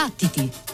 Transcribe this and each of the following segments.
Battiti!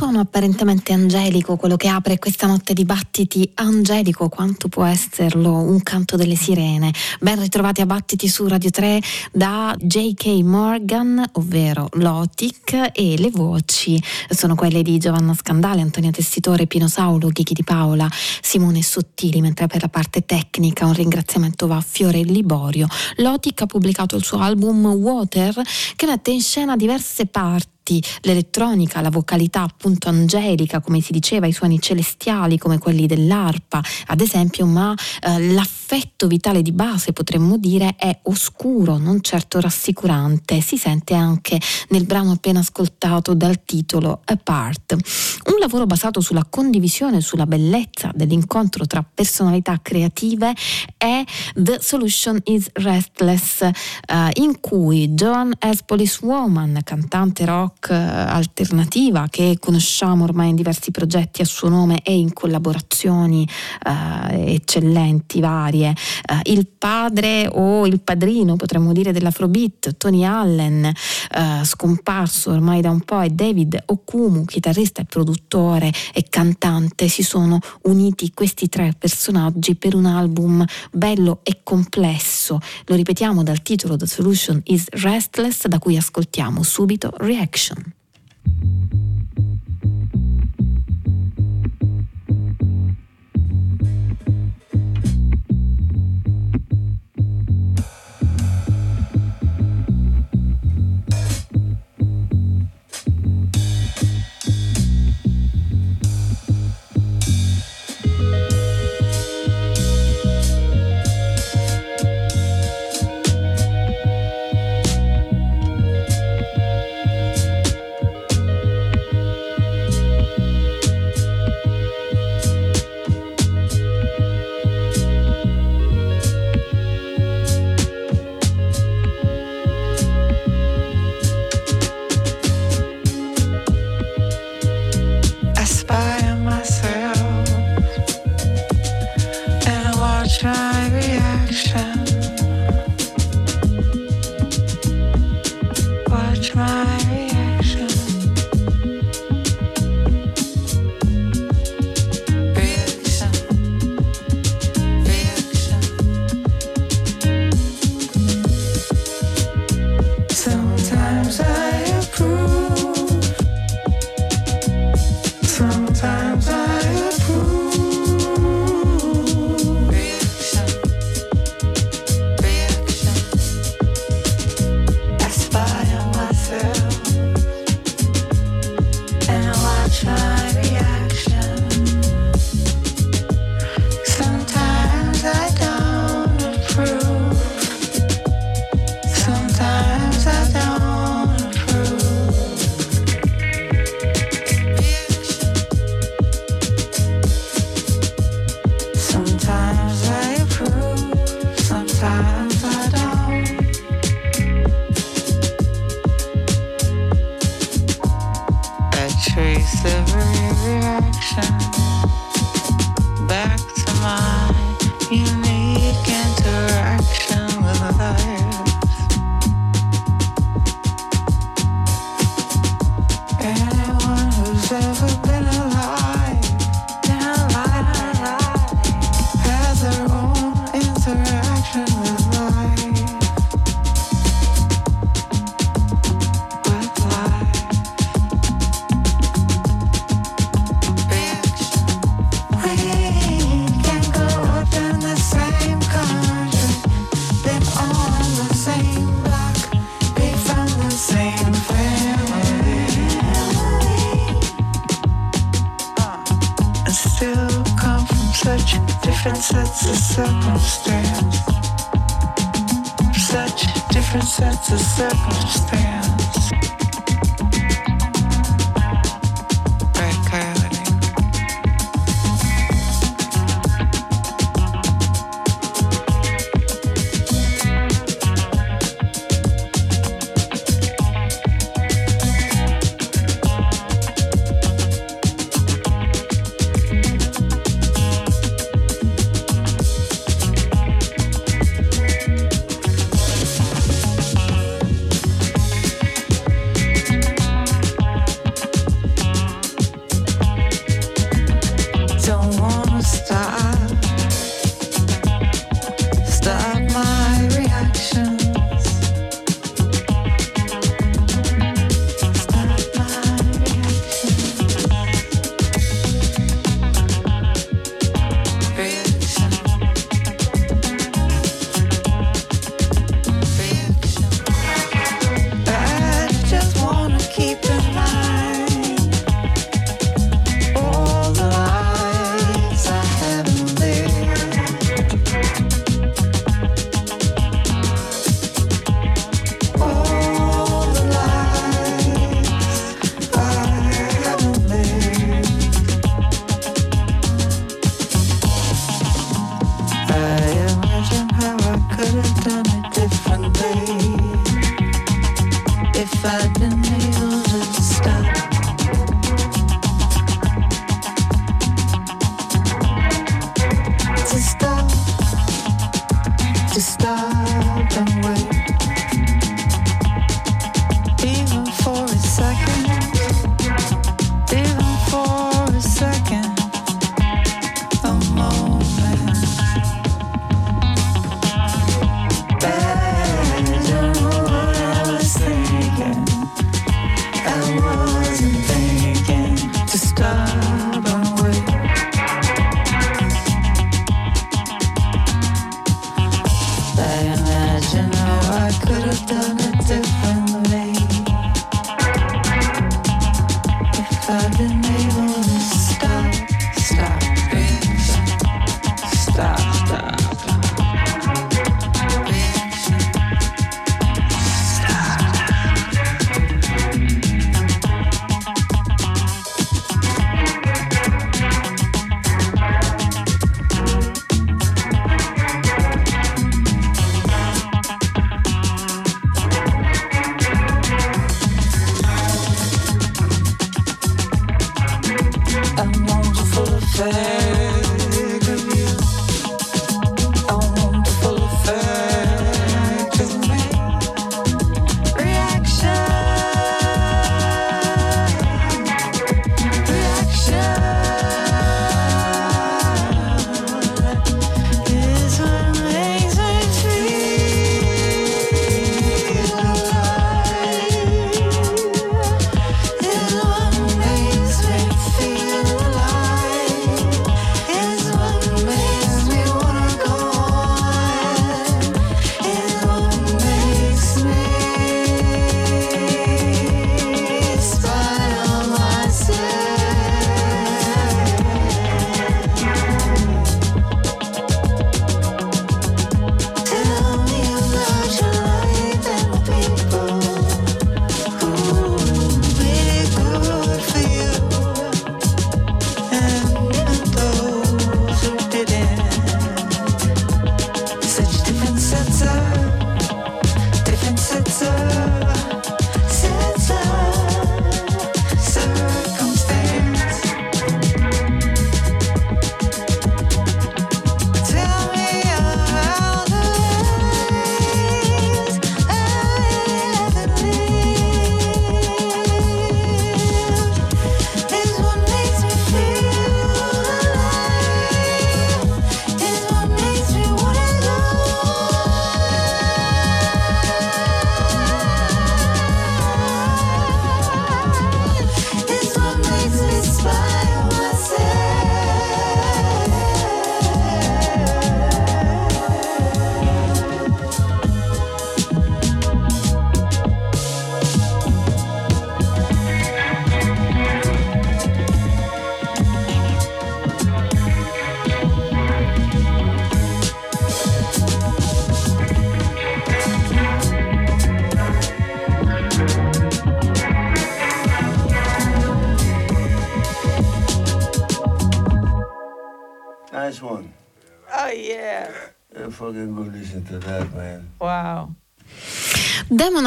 Suono apparentemente angelico, quello che apre questa notte di battiti, angelico quanto può esserlo un canto delle sirene. Ben ritrovati a battiti su Radio 3 da J.K. Morgan, ovvero Lotic, e le voci sono quelle di Giovanna Scandale, Antonia Tessitore, Pino Saulo, Ghichi di Paola, Simone Sottili, mentre per la parte tecnica un ringraziamento va a Fiorelli Borio. Lotic ha pubblicato il suo album Water che mette in scena diverse parti l'elettronica, la vocalità appunto angelica, come si diceva, i suoni celestiali come quelli dell'arpa, ad esempio, ma eh, l'affetto vitale di base potremmo dire è oscuro, non certo rassicurante. Si sente anche nel brano appena ascoltato dal titolo Apart. Un lavoro basato sulla condivisione, sulla bellezza dell'incontro tra personalità creative è The Solution is Restless, eh, in cui Joan S. Policewoman, cantante rock, rock eh, alternativa che conosciamo ormai in diversi progetti a suo nome e in collaborazioni eh, eccellenti varie. Eh, il padre o il padrino, potremmo dire, dell'Afrobeat, Tony Allen, eh, scomparso ormai da un po', e David Okumu, chitarrista e produttore e cantante, si sono uniti questi tre personaggi per un album bello e complesso. Lo ripetiamo dal titolo The Solution is Restless, da cui ascoltiamo subito Reaction. Nation. different sets of circumstance. Such different sets of circumstance.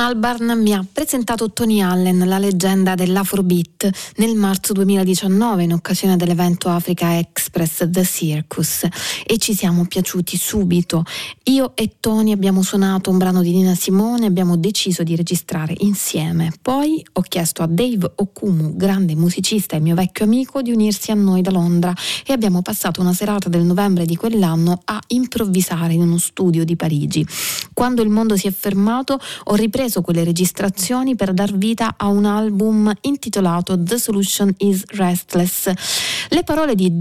Albarn mi ha presentato Tony Allen, la leggenda dell'Afrobeat, nel marzo 2019 in occasione dell'evento Africa Express The Circus e ci siamo piaciuti subito. Io e Tony abbiamo suonato un brano di Nina Simone e abbiamo deciso di registrare insieme. Poi ho chiesto a Dave Okumu, grande musicista e mio vecchio amico, di unirsi a noi da Londra e abbiamo passato una serata del novembre di quell'anno a improvvisare in uno studio di Parigi. Quando il mondo si è fermato ho ripreso quelle registrazioni per dar vita a un album intitolato The Solution is Restless. Le parole di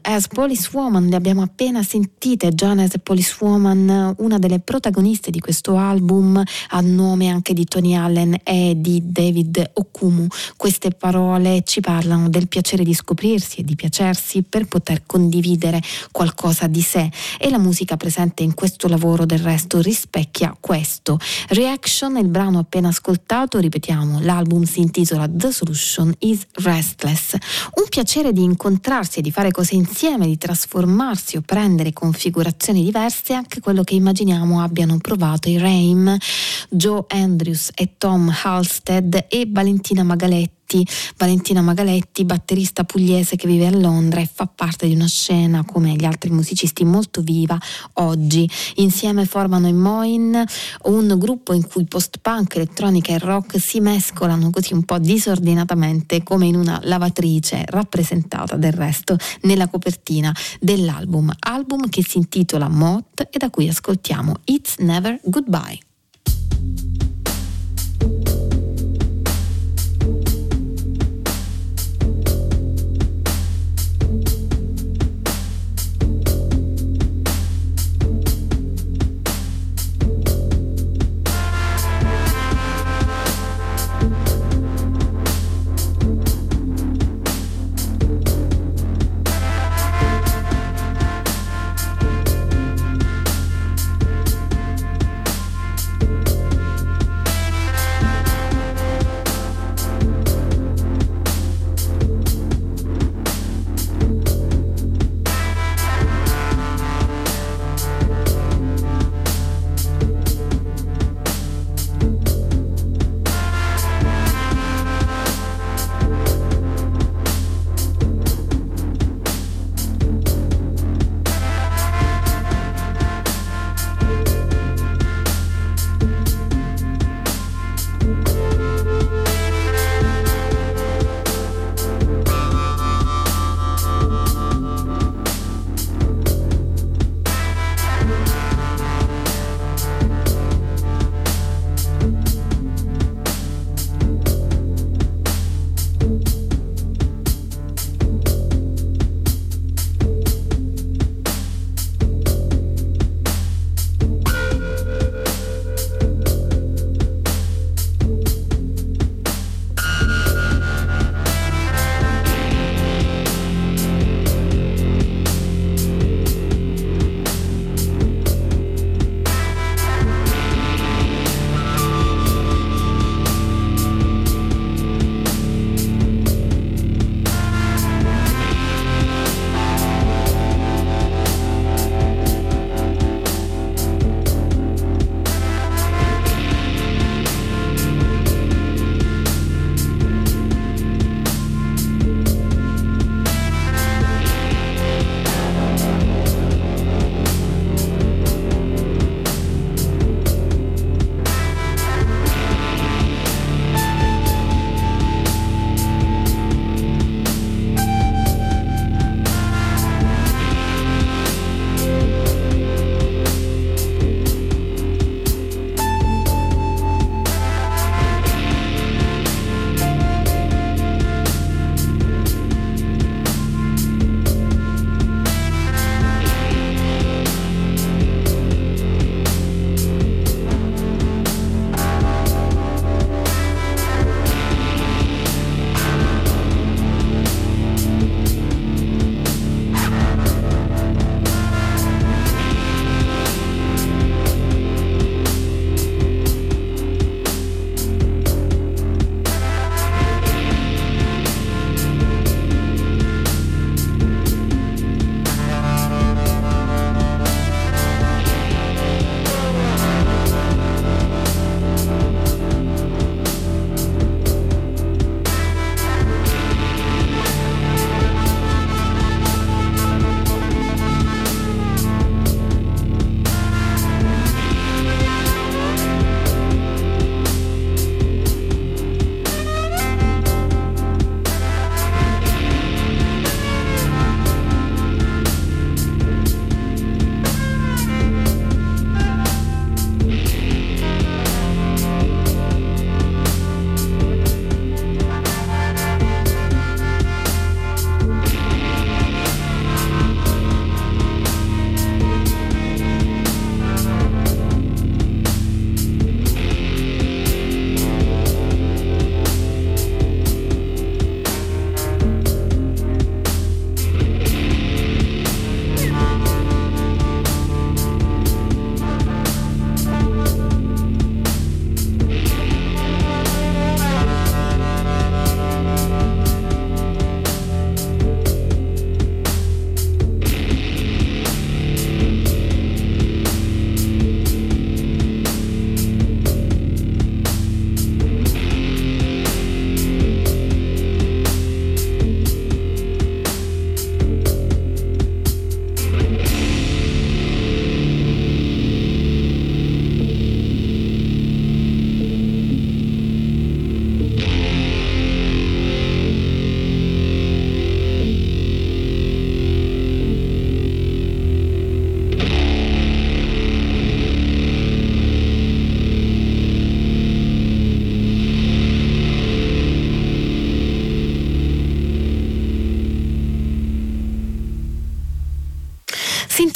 As Policewoman le abbiamo appena sentite. John as Policewoman, una delle protagoniste di questo album, a nome anche di Tony Allen e di David Okumu. Queste parole ci parlano del piacere di scoprirsi e di piacersi per poter condividere qualcosa di sé e la musica presente in questo lavoro del resto rispecchia questo. Reaction il brano appena ascoltato, ripetiamo, l'album si intitola The Solution is Restless. Un piacere di incontrarsi e di fare cose insieme, di trasformarsi o prendere configurazioni diverse, è anche quello che immaginiamo abbiano provato i Raim, Joe Andrews e Tom Halstead e Valentina Magaletti Magaletti, Valentina Magaletti, batterista pugliese che vive a Londra e fa parte di una scena come gli altri musicisti molto viva oggi. Insieme formano in Moin un gruppo in cui post-punk, elettronica e rock si mescolano così un po' disordinatamente come in una lavatrice rappresentata del resto nella copertina dell'album, album che si intitola Moth e da cui ascoltiamo It's Never Goodbye.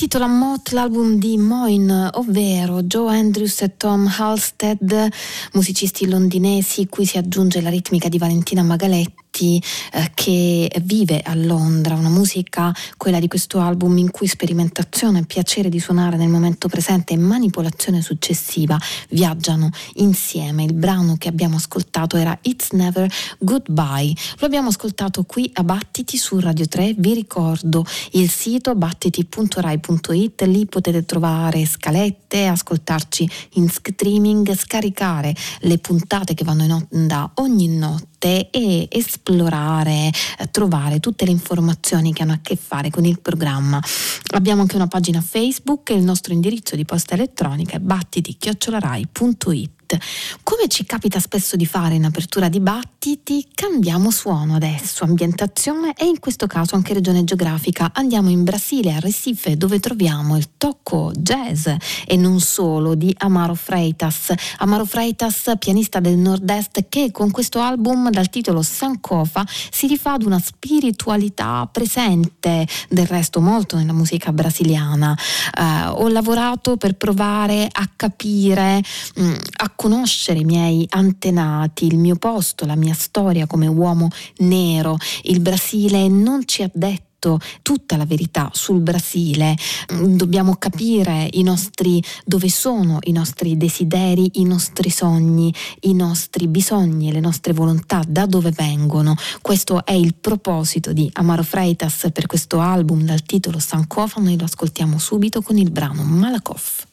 Intitola Mott l'album di Moyne, ovvero Joe Andrews e Tom Halstead, musicisti londinesi, cui si aggiunge la ritmica di Valentina Magaletti Moretti eh, che vive a Londra, una musica, quella di questo album, in cui sperimentazione, piacere di suonare nel momento presente e manipolazione successiva viaggiano insieme. Il brano che abbiamo ascoltato era It's Never Goodbye. Lo abbiamo ascoltato qui a Battiti su Radio 3. Vi ricordo il sito battiti.rai.it, lì potete trovare scalette, ascoltarci in streaming, scaricare le puntate che vanno in onda ogni notte notte e esplorare, eh, trovare tutte le informazioni che hanno a che fare con il programma. Abbiamo anche una pagina Facebook e il nostro indirizzo di posta elettronica è battiti-rai.it. Come ci capita spesso di fare in apertura dibattiti, cambiamo suono adesso, ambientazione e in questo caso anche regione geografica. Andiamo in Brasile, a Recife, dove troviamo il tocco jazz e non solo di Amaro Freitas. Amaro Freitas, pianista del nord-est, che con questo album dal titolo Sankofa si rifà ad una spiritualità presente, del resto molto nella musica brasiliana. Uh, ho lavorato per provare a capire, mh, mm, a conoscere i miei antenati, il mio posto, la mia storia come uomo nero. Il Brasile non ci ha detto tutta la verità sul Brasile, mm, dobbiamo capire i nostri, dove sono i nostri desideri, i nostri sogni, i nostri bisogni e le nostre volontà, da dove vengono. Questo è il proposito di Amaro Freitas per questo album dal titolo Sankofa, noi lo ascoltiamo subito con il brano Malakoff.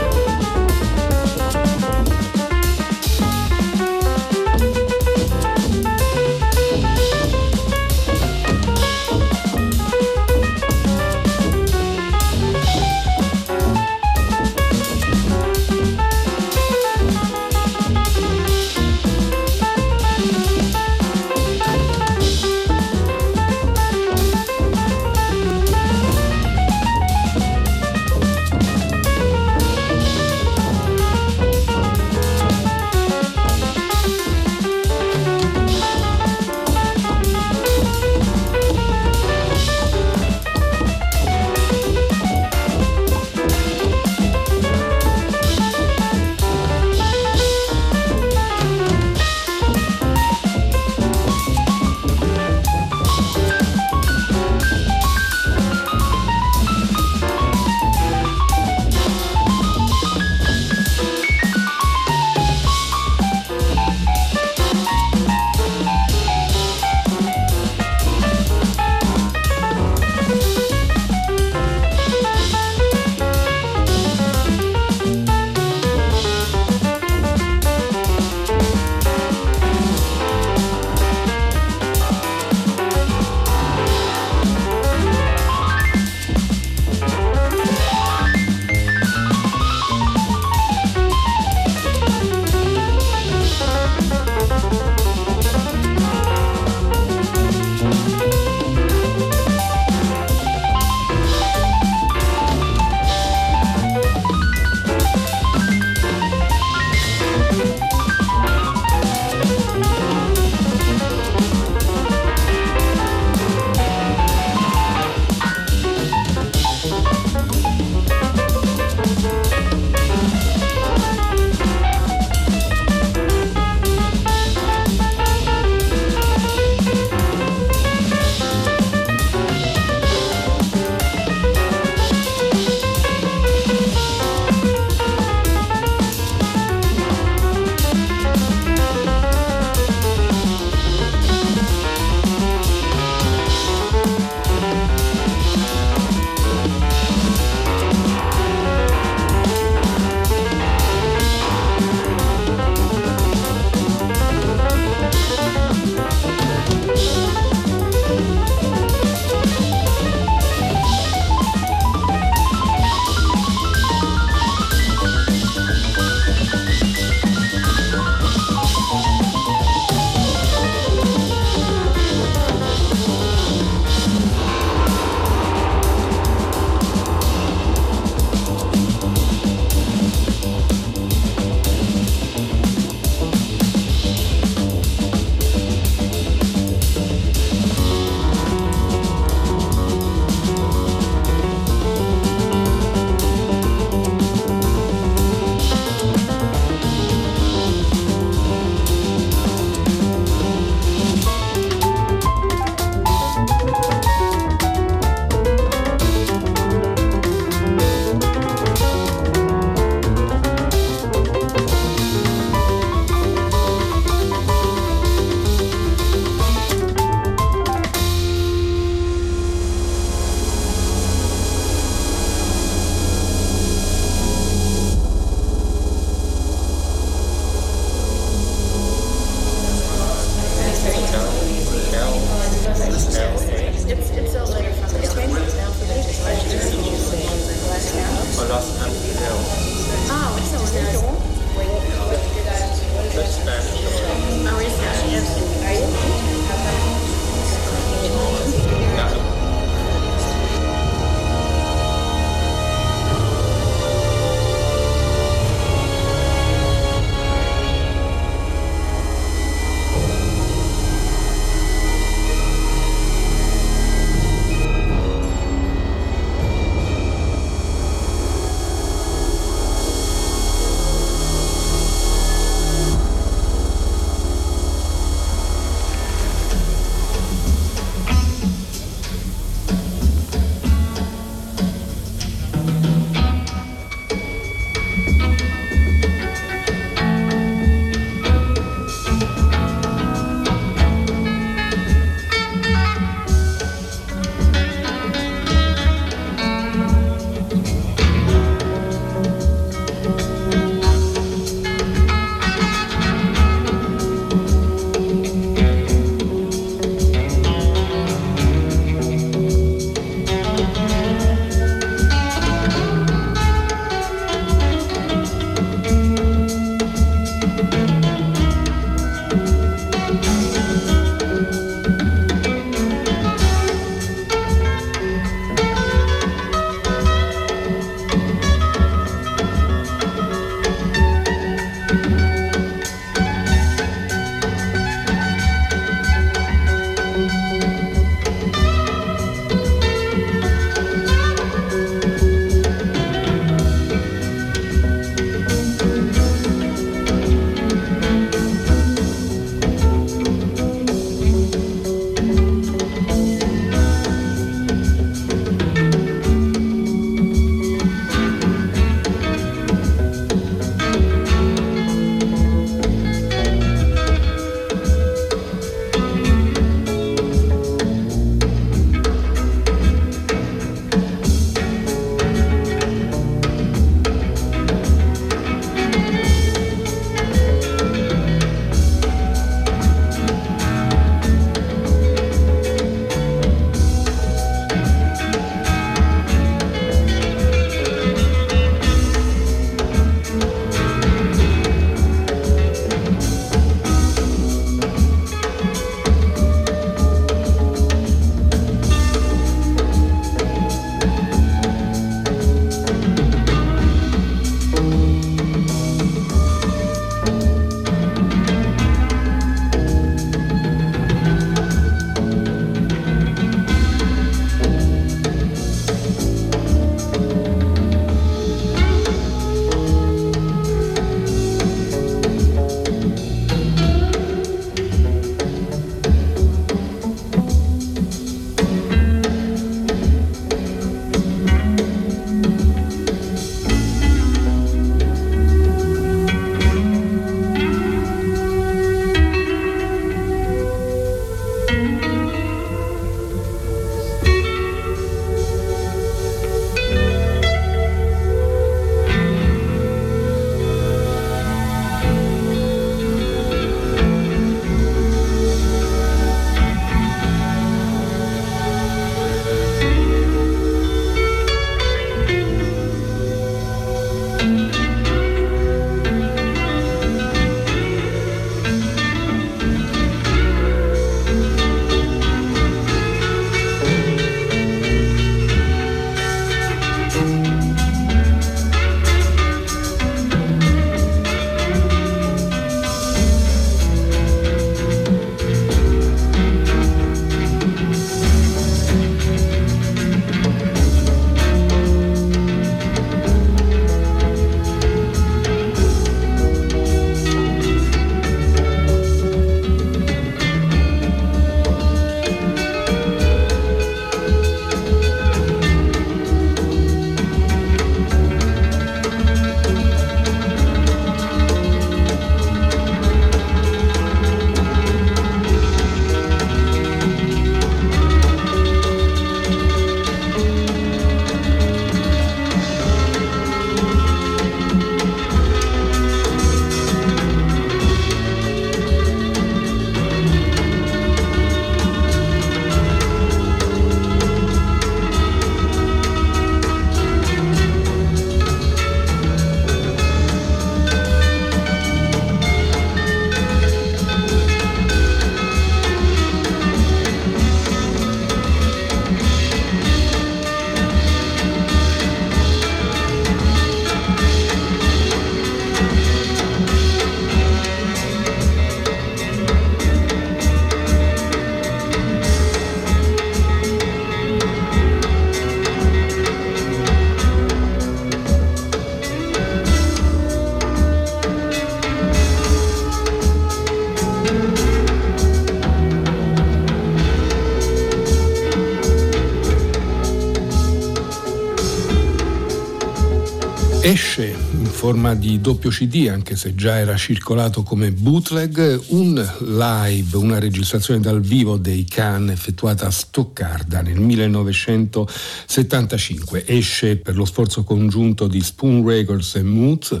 Forma di doppio CD, anche se già era circolato come bootleg, un live, una registrazione dal vivo dei Can effettuata a Stoccarda nel 1975. Esce per lo sforzo congiunto di Spoon Records e Moods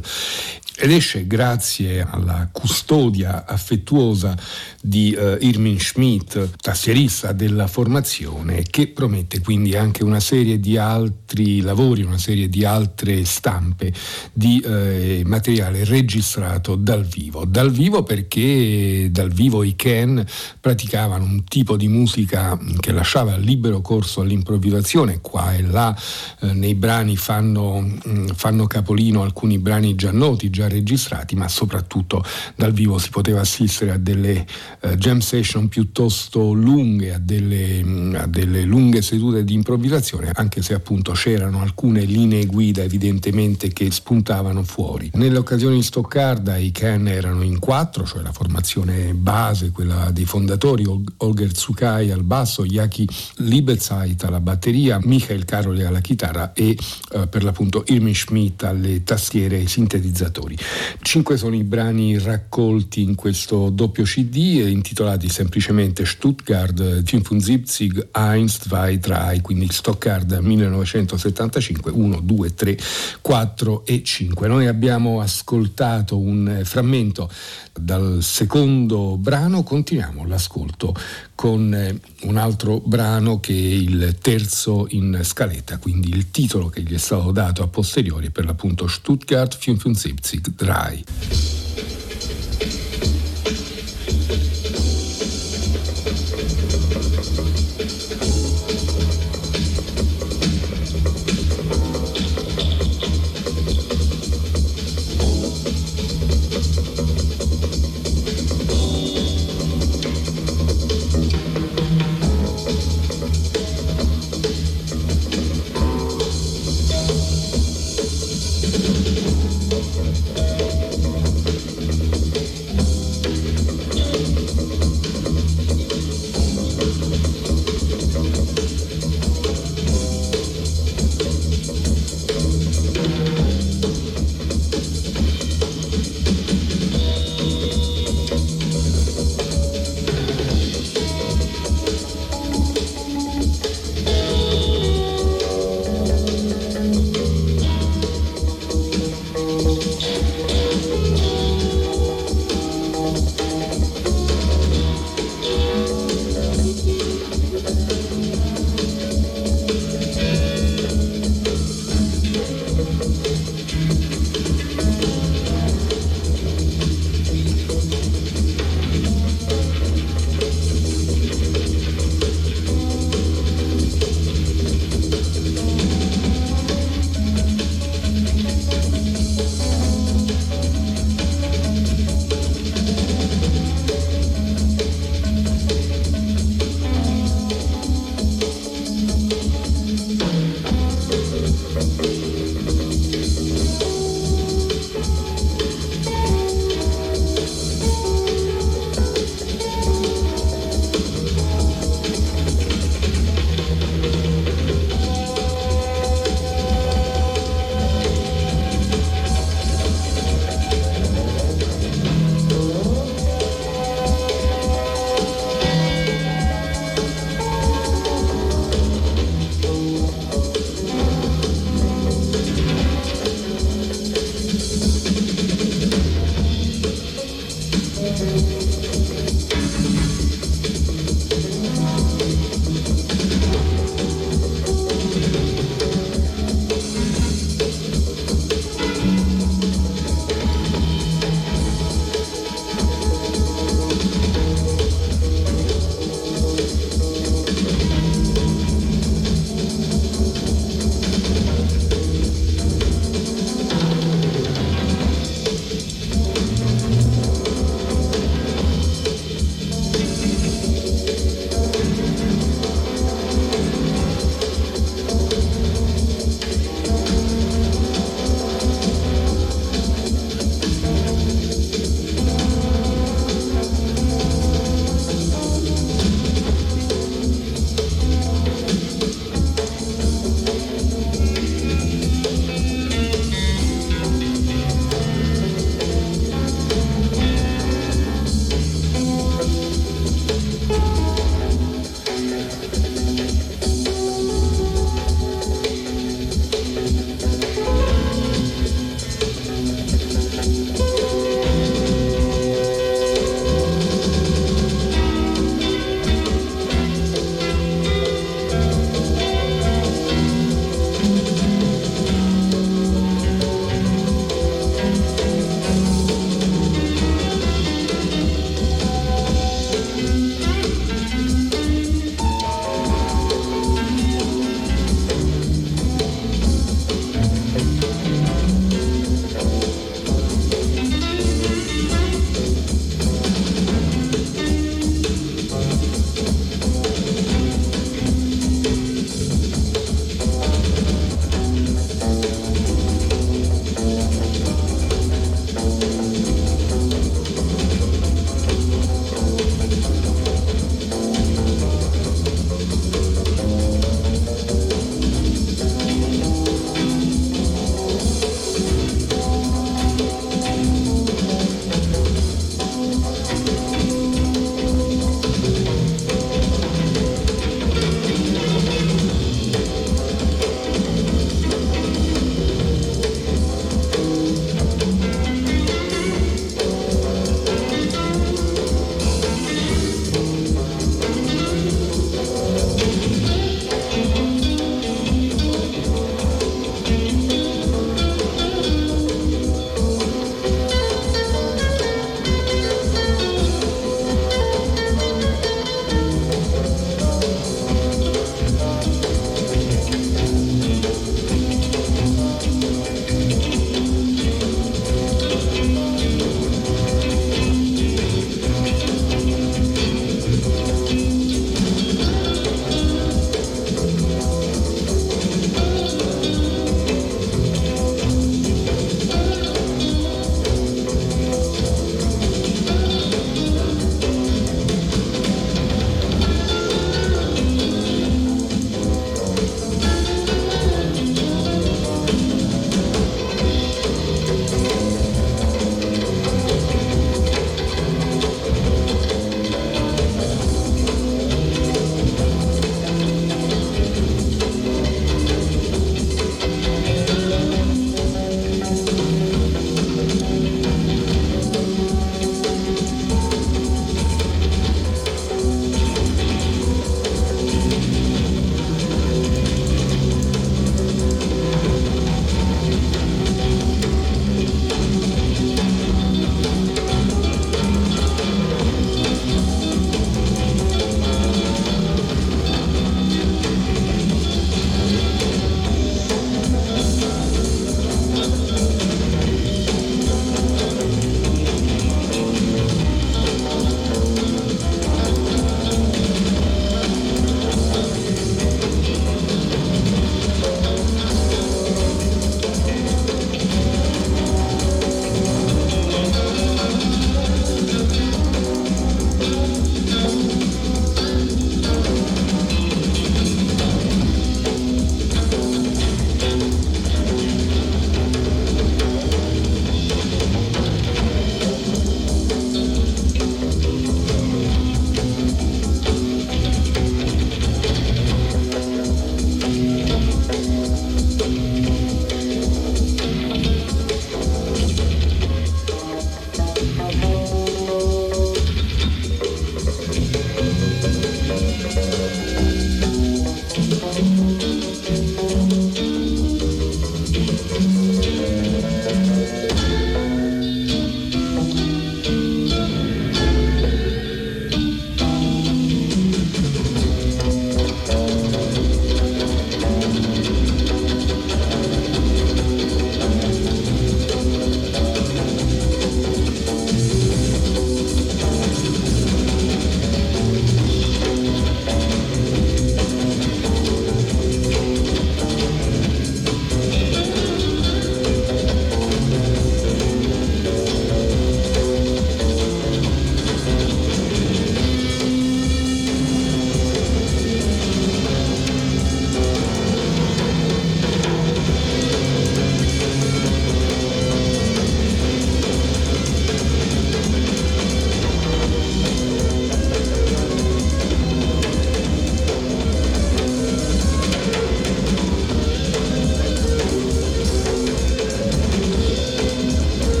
ed esce grazie alla custodia affettuosa di uh, Irmin Schmidt, tastierista della formazione, che promette quindi anche una serie di altri lavori, una serie di altre stampe di uh, materiale registrato dal vivo. Dal vivo perché dal vivo i Ken praticavano un tipo di musica che lasciava libero corso all'improvvisazione, qua e là uh, nei brani fanno, mh, fanno capolino alcuni brani già noti, già registrati, ma soprattutto dal vivo si poteva assistere a delle uh, jam session piuttosto lunghe, a delle, mm, a delle, lunghe sedute di improvvisazione, anche se appunto c'erano alcune linee guida evidentemente che spuntavano fuori. Nelle occasioni di Stoccarda i Ken erano in quattro, cioè la formazione base, quella dei fondatori, Olger Tsukai al basso, Yaki Libezait alla batteria, Michael Caroli alla chitarra e uh, per l'appunto Irmin Schmidt alle tastiere e ai sintetizzatori. Cinque sono i brani raccolti in questo doppio CD intitolati semplicemente Stuttgart 75 1, 2, 3, quindi Stuttgart 1975 1, 2, 3, 4 e 5. Noi abbiamo ascoltato un frammento dal secondo brano, continuiamo l'ascolto con eh, un altro brano che è il terzo in scaletta, quindi il titolo che gli è stato dato a posteriori per l'appunto Stuttgart 75 3.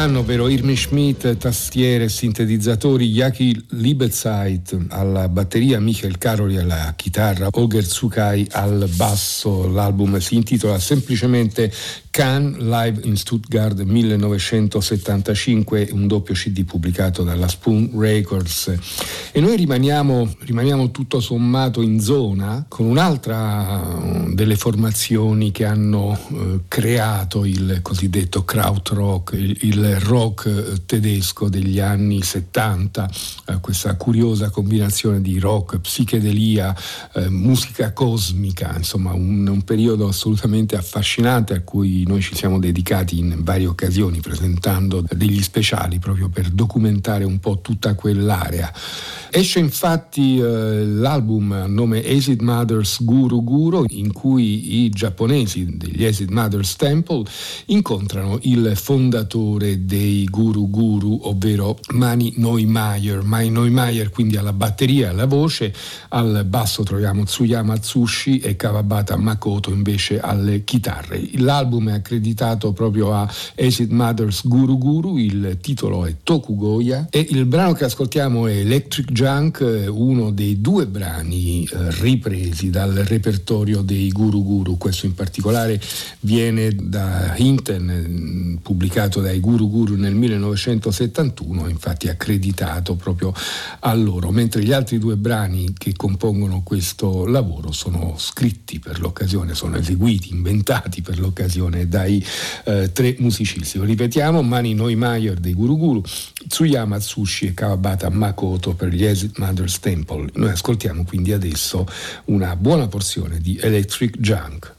Can, ovvero Irmi Schmidt, tastiere, sintetizzatori, Yaki Liebezeit alla batteria, Michael Caroli alla chitarra, Olger Tsukai al basso. L'album si intitola semplicemente Can Live in Stuttgart 1975, un doppio CD pubblicato dalla Spoon Records. E noi rimaniamo, rimaniamo tutto sommato in zona con un'altra delle formazioni che hanno eh, creato il cosiddetto krautrock, il, il rock eh, tedesco degli anni 70, eh, questa curiosa combinazione di rock, psichedelia, eh, musica cosmica, insomma un, un periodo assolutamente affascinante a cui noi ci siamo dedicati in varie occasioni presentando degli speciali proprio per documentare un po' tutta quell'area. Esce infatti eh, l'album a nome Acid Mothers Guru Guru in cui i giapponesi degli Acid Mothers Temple incontrano il fondatore dei Guru Guru, ovvero Mani Neumayer. Mani Neumayer quindi alla batteria alla voce, al basso troviamo Tsuyama Tsushi e Kawabata Makoto invece alle chitarre. L'album è accreditato proprio a Acid Mothers Guru Guru, il titolo è Tokugoya e il brano che ascoltiamo è Electric Junk, uno dei due brani eh, ripresi dal repertorio dei Guru Guru, questo in particolare viene da Hinten, pubblicato dai Guru Guru nel 1971, infatti accreditato proprio a loro, mentre gli altri due brani che compongono questo lavoro sono scritti per l'occasione, sono eseguiti, inventati per l'occasione dai eh, tre musicisti. Lo ripetiamo, Mani Neumayer dei Guru Guru, Tsuyama Tsushi e Kawabata Makoto per gli Exit Mother's Temple. Noi ascoltiamo quindi adesso una buona porzione di Electric Junk.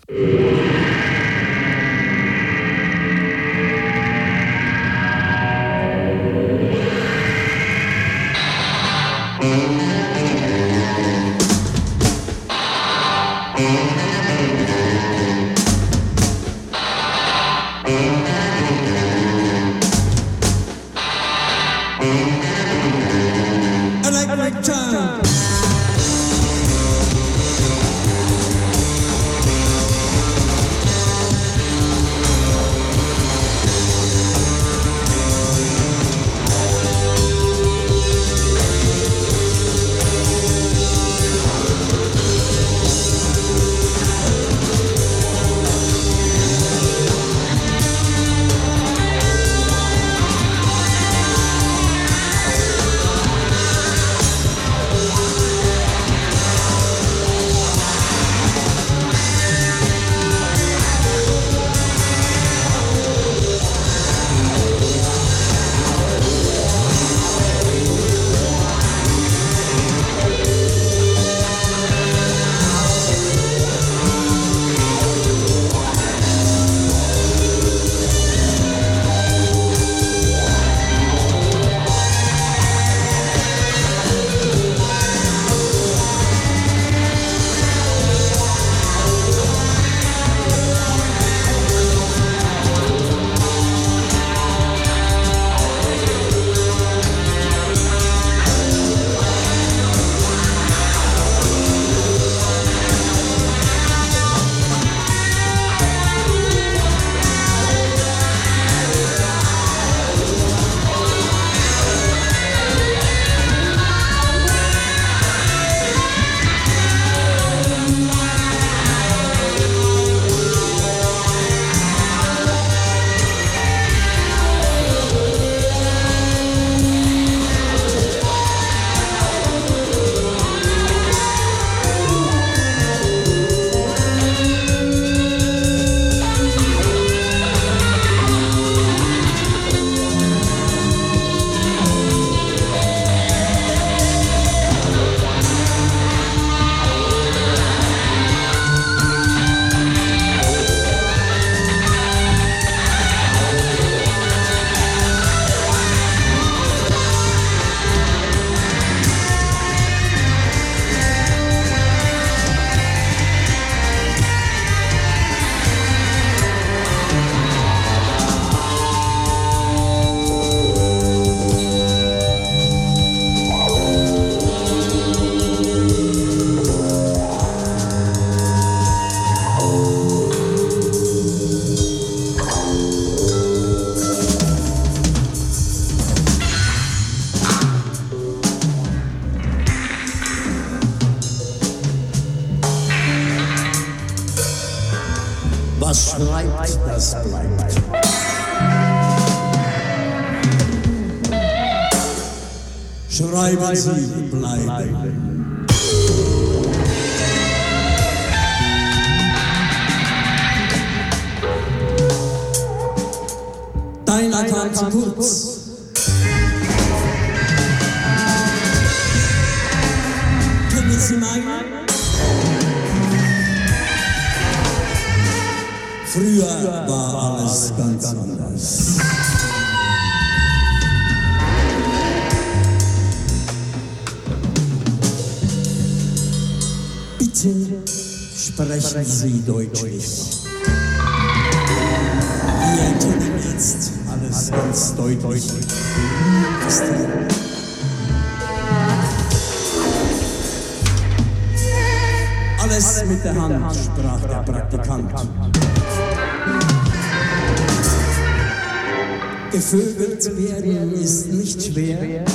Gevögelt werden ist nicht schwer.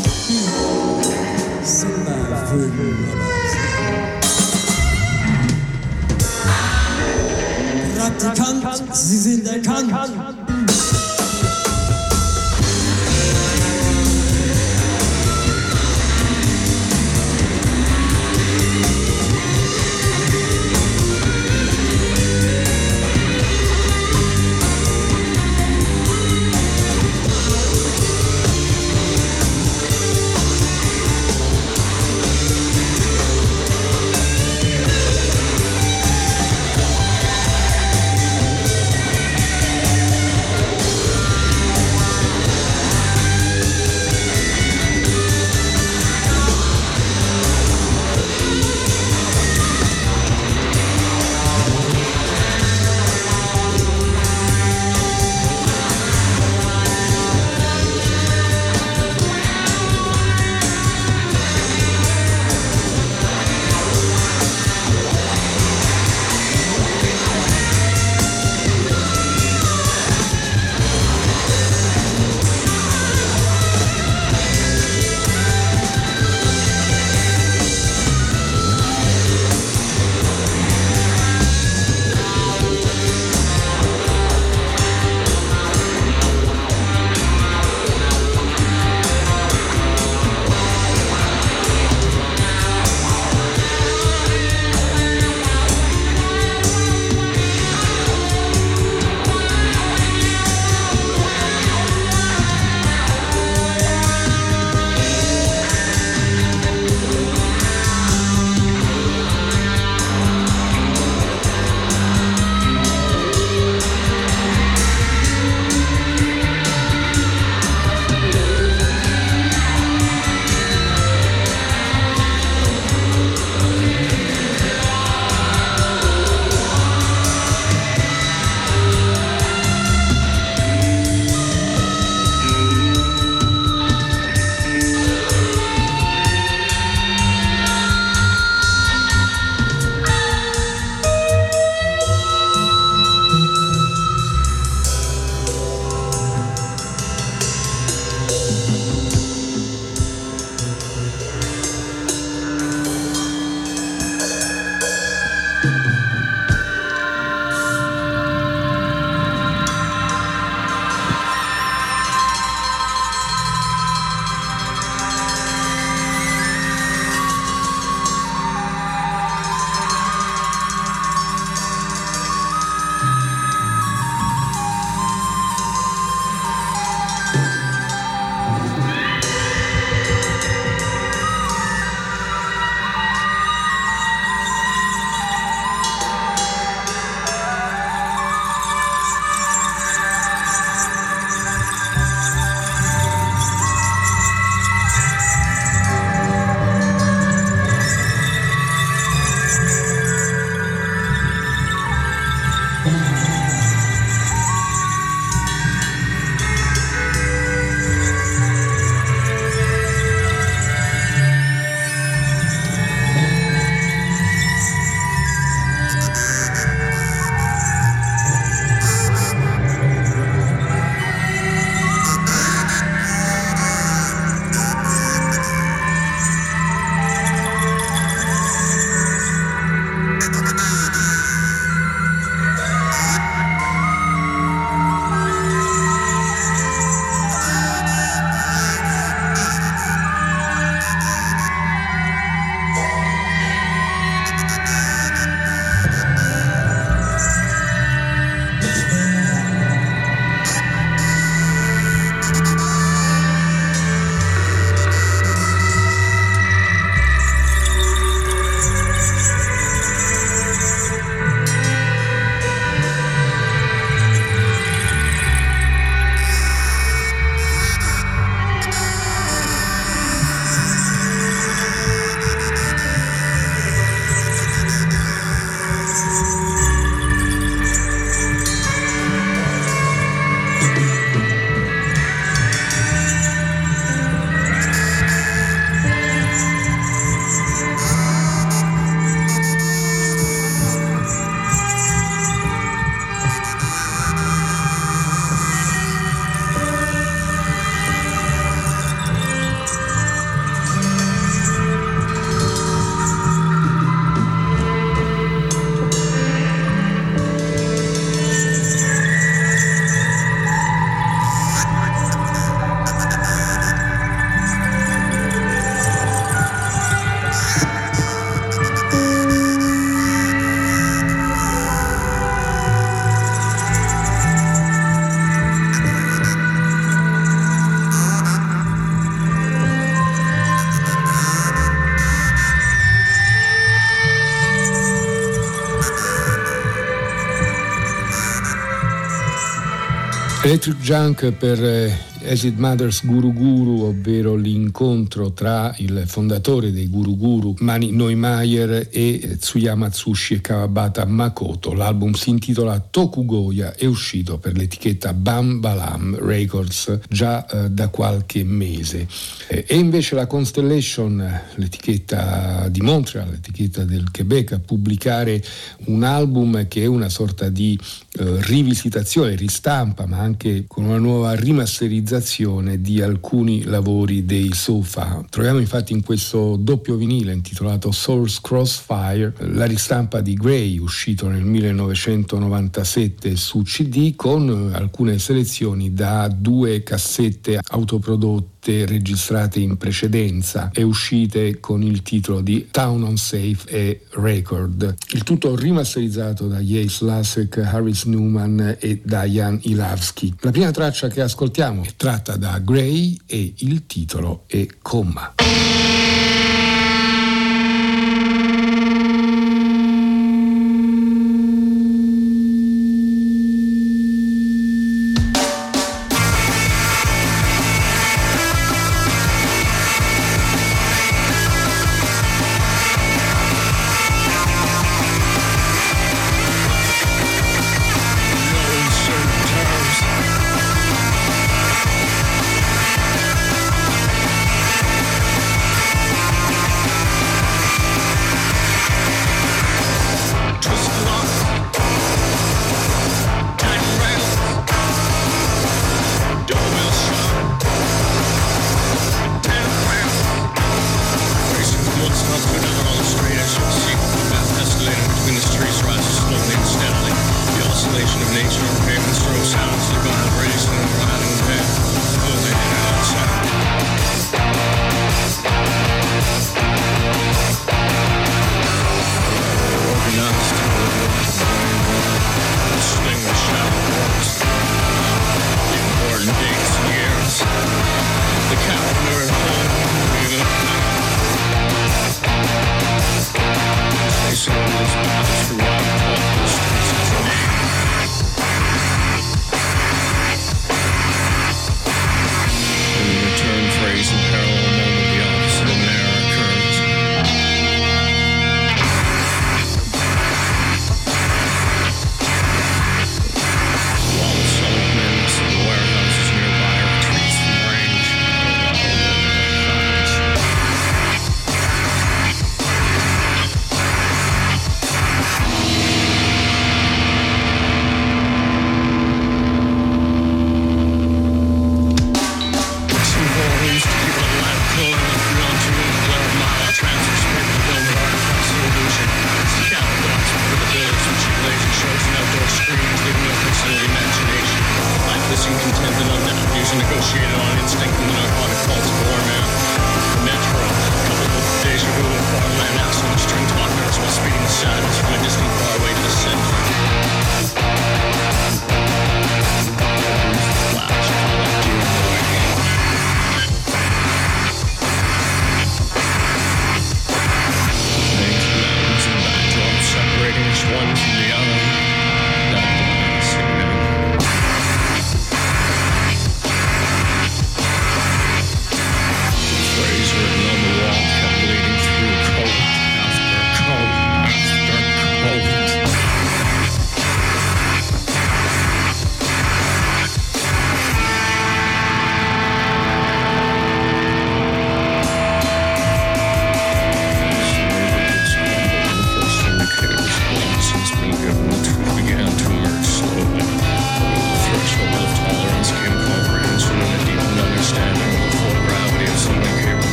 Electric Junk per eh, Acid Mothers Guru Guru, ovvero l'incontro tra il fondatore dei Guru Guru, Mani Neumayer, e Tsuyama Tsushi e Kawabata Makoto. L'album si intitola Tokugoya, è uscito per l'etichetta Bam Balam Records già eh, da qualche mese. Eh, e invece la Constellation, l'etichetta di Montreal, l'etichetta del Quebec, a pubblicare un album che è una sorta di rivisitazione, ristampa, ma anche con una nuova rimasterizzazione di alcuni lavori dei Sofa. Troviamo infatti in questo doppio vinile intitolato Source Crossfire la ristampa di Gray uscito nel 1997 su CD con alcune selezioni da due cassette autoprodotte registrate in precedenza e uscite con il titolo di Town on Safe e Record. Il tutto rimasterizzato da Jace Lasek, Harris Newman e Diane Ilavsky. La prima traccia che ascoltiamo è tratta da Gray e il titolo è Comma.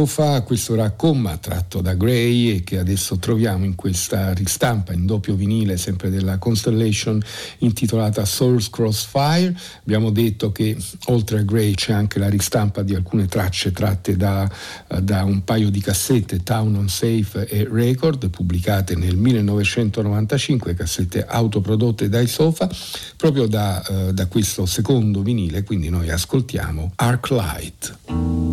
Sofa, questo raccomma tratto da Gray e che adesso troviamo in questa ristampa in doppio vinile sempre della Constellation intitolata Soul's Crossfire. Abbiamo detto che oltre a Gray c'è anche la ristampa di alcune tracce tratte da, da un paio di cassette, Town on Safe e Record, pubblicate nel 1995, cassette autoprodotte dai Sofa, proprio da, uh, da questo secondo vinile, quindi noi ascoltiamo Arclight. Scott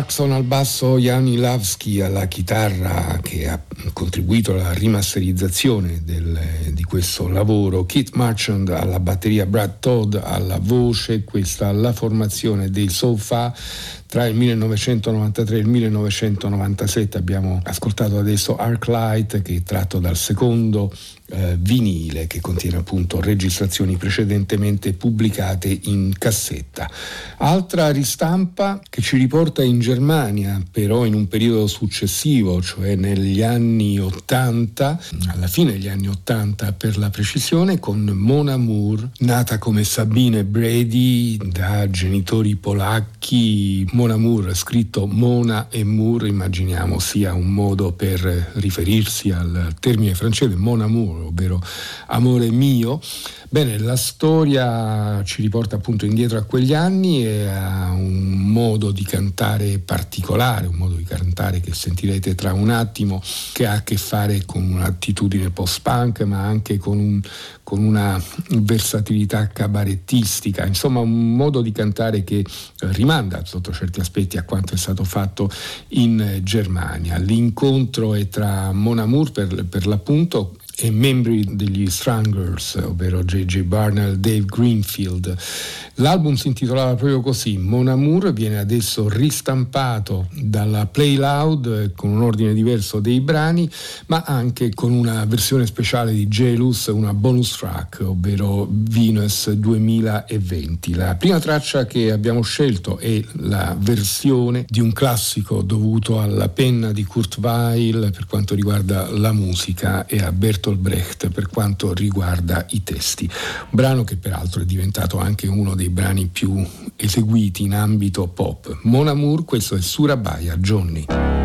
Clarkson al basso, Yanni Lavsky alla chitarra che ha contribuito alla rimasterizzazione del, di questo lavoro, Kit Marchand alla batteria, Brad Todd alla voce, questa la formazione dei Sofa. Tra il 1993 e il 1997 abbiamo ascoltato adesso Arclight che è tratto dal secondo eh, vinile che contiene appunto registrazioni precedentemente pubblicate in cassetta. Altra ristampa che ci riporta in Germania, però in un periodo successivo, cioè negli anni 80, alla fine degli anni 80 per la precisione, con Mona Moore, nata come Sabine Brady da genitori polacchi. Mona Moore, scritto Mona e Moore, immaginiamo sia un modo per riferirsi al termine francese Mon Amour ovvero Amore mio. Bene, la storia ci riporta appunto indietro a quegli anni e a un modo di cantare particolare, un modo di cantare che sentirete tra un attimo, che ha a che fare con un'attitudine post-punk, ma anche con, un, con una versatilità cabarettistica, insomma un modo di cantare che rimanda sotto certi aspetti a quanto è stato fatto in Germania. L'incontro è tra Mon Amour per, per l'appunto e membri degli Stranglers, ovvero J.J. Barnell, Dave Greenfield. L'album si intitolava proprio così, Mon Amour, viene adesso ristampato dalla Play Loud con un ordine diverso dei brani, ma anche con una versione speciale di Jelus, una bonus track, ovvero Venus 2020. La prima traccia che abbiamo scelto è la versione di un classico dovuto alla penna di Kurt Weill per quanto riguarda la musica e a Bertolt Brecht per quanto riguarda i testi. brano che peraltro è diventato anche uno dei brani più eseguiti in ambito pop. Mon Amour, questo è Surabaya, Johnny.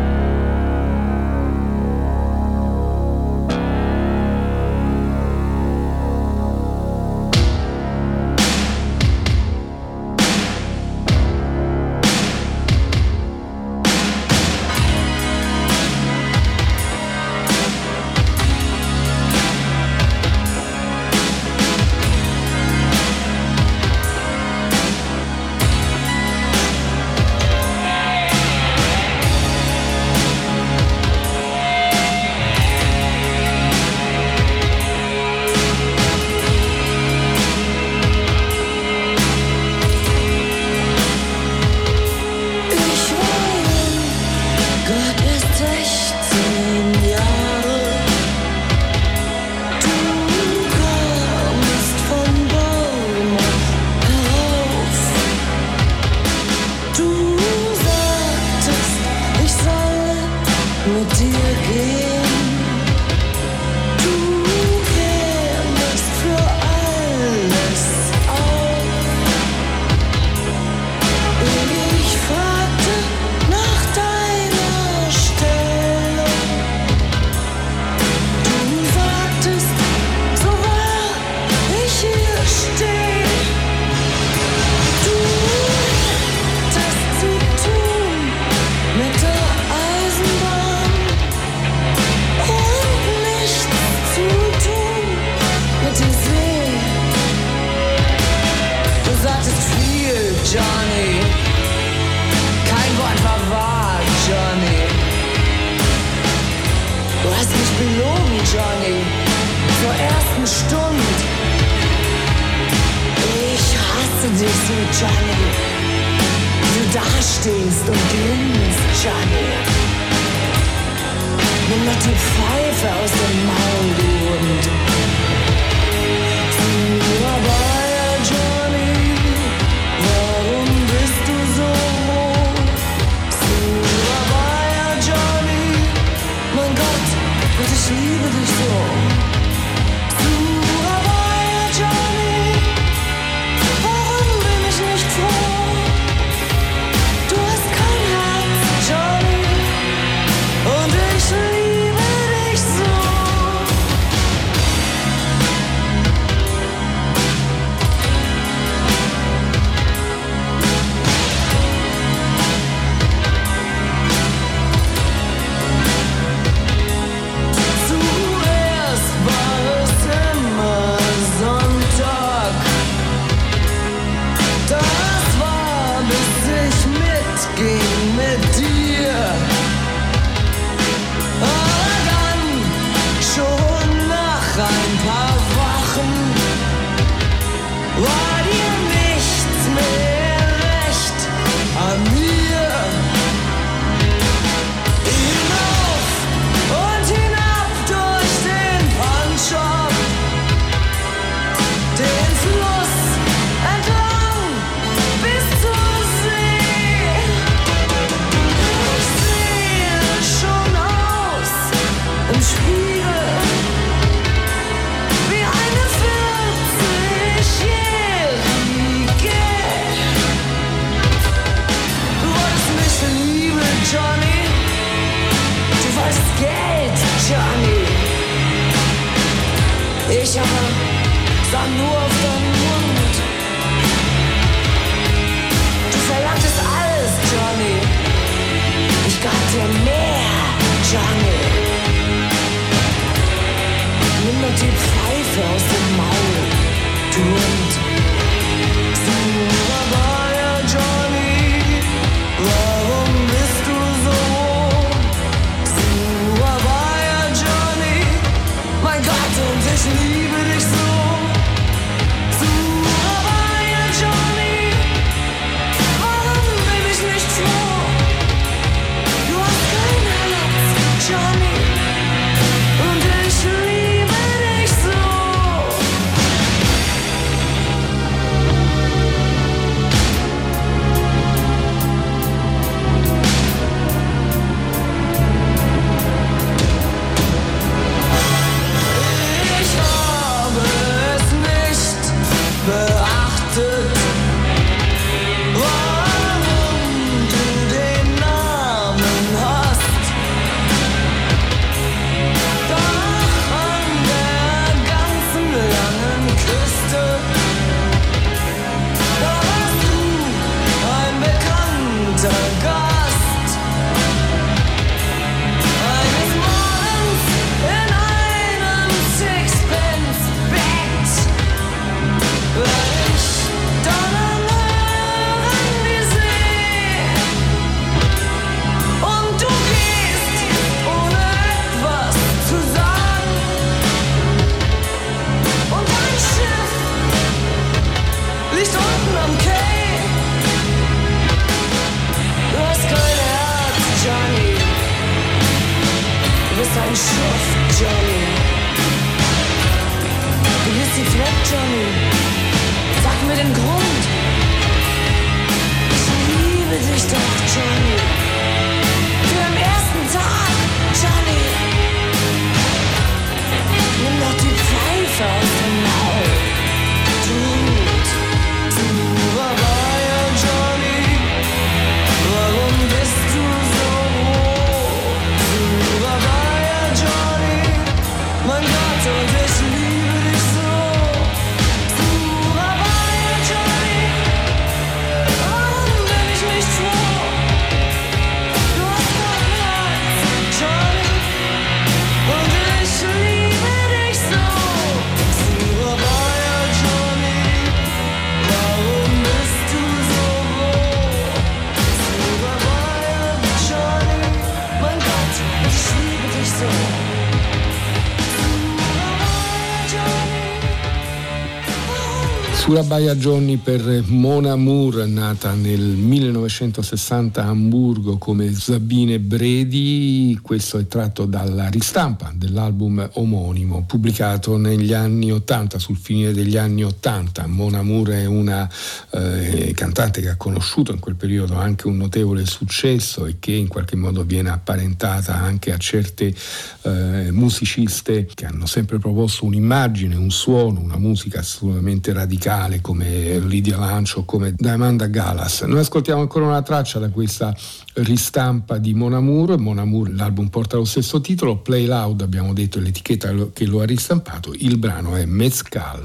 Surabaya Johnny per Mona Moore, nata nel 1960 a Hamburgo come Sabine Bredi, questo è tratto dalla ristampa dell'album omonimo pubblicato negli anni 80, sul finire degli anni 80. Mona Moore è una eh, cantante che ha conosciuto in quel periodo anche un notevole successo e che in qualche modo viene apparentata anche a certe eh, musiciste che hanno sempre proposto un'immagine, un suono, una musica assolutamente radicale musicale come Lydia Lancio, come Diamanda Galas. Noi ascoltiamo ancora una traccia da questa ristampa di Mon Amour. Mon Amour, l'album porta lo stesso titolo, Play Loud, abbiamo detto l'etichetta che lo ha ristampato, il brano è Mezcal.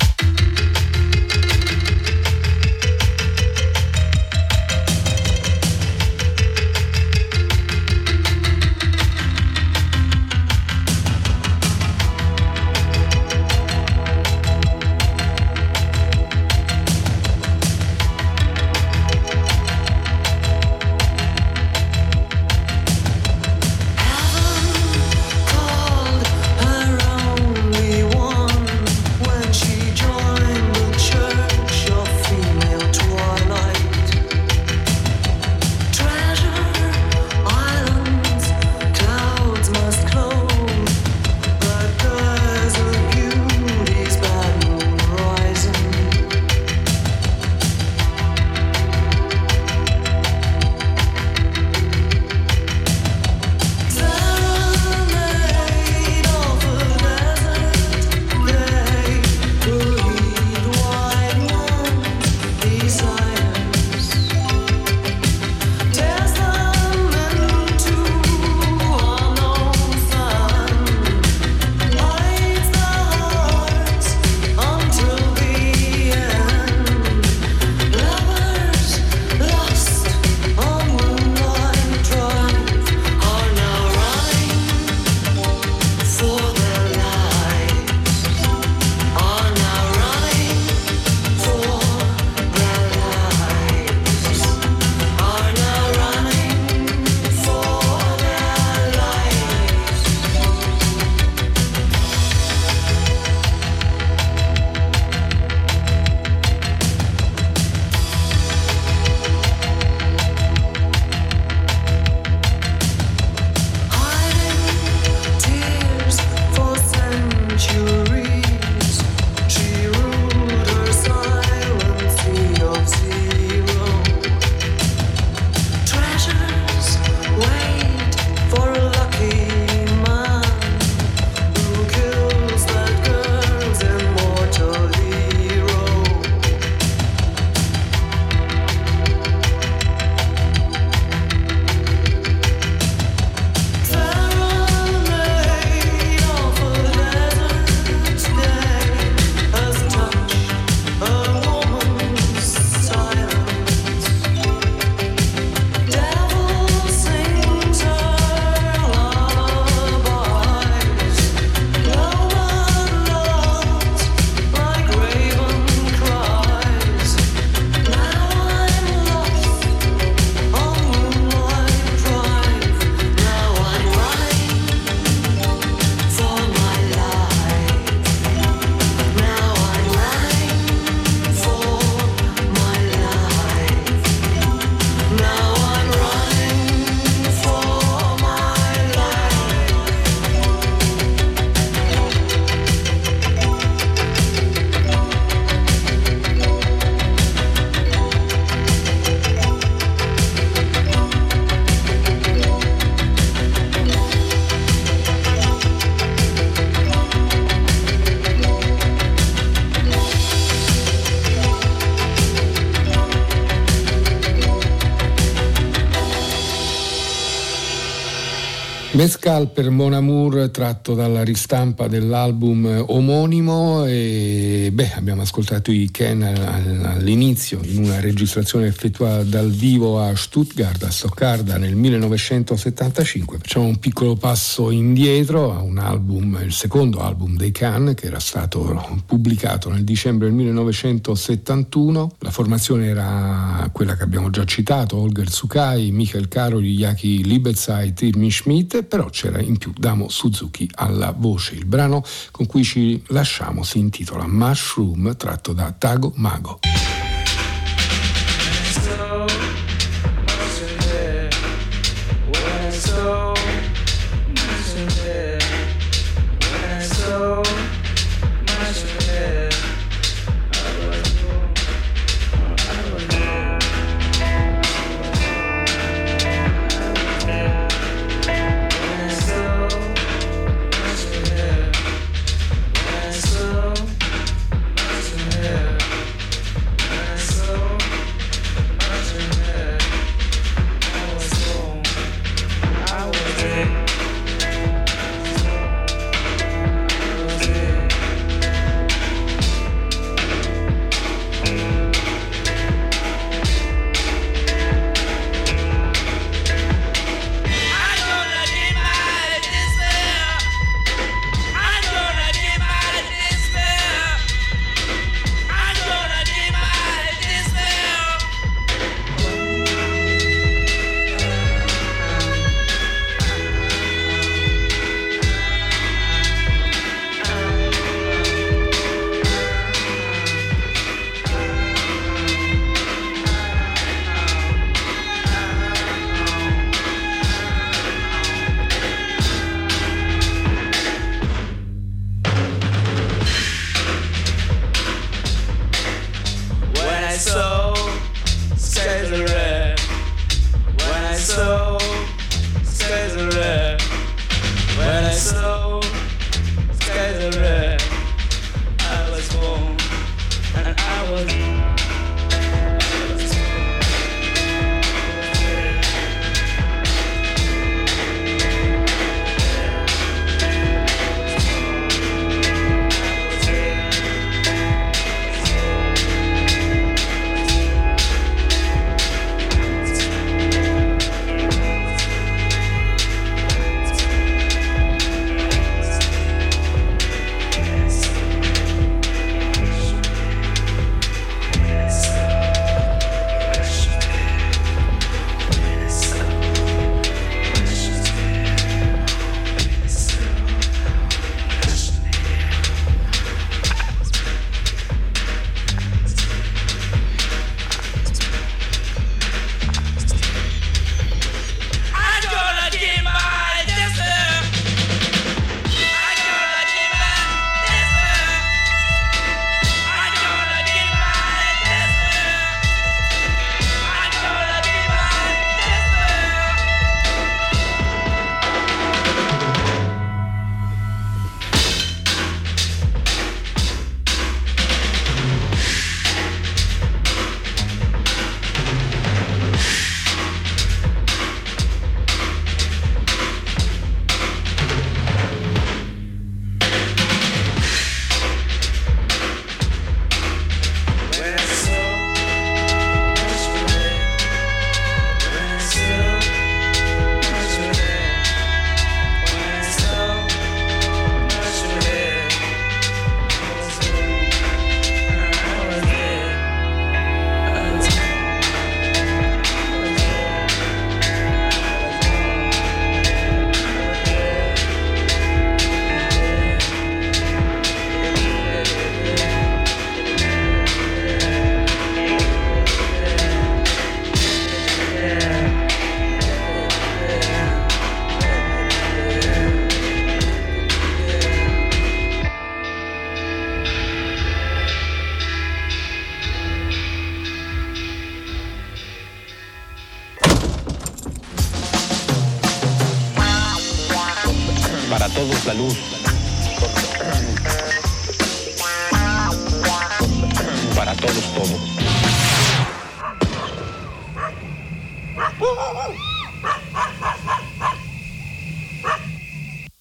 Mescal per Mon Amour tratto dalla ristampa dell'album omonimo e beh, abbiamo ascoltato i Ken all'inizio in una registrazione effettuata dal vivo a Stuttgart, a Stoccarda nel 1975. Facciamo un piccolo passo indietro a un album, il secondo album dei Can che era stato pubblicato nel dicembre del 1971. La formazione era quella che abbiamo già citato, Holger Tsukai, Michael Karol, Yaki Libezai, Tirmi Schmidt però c'era in più Damo Suzuki alla voce. Il brano con cui ci lasciamo si intitola Mushroom, tratto da Tago Mago.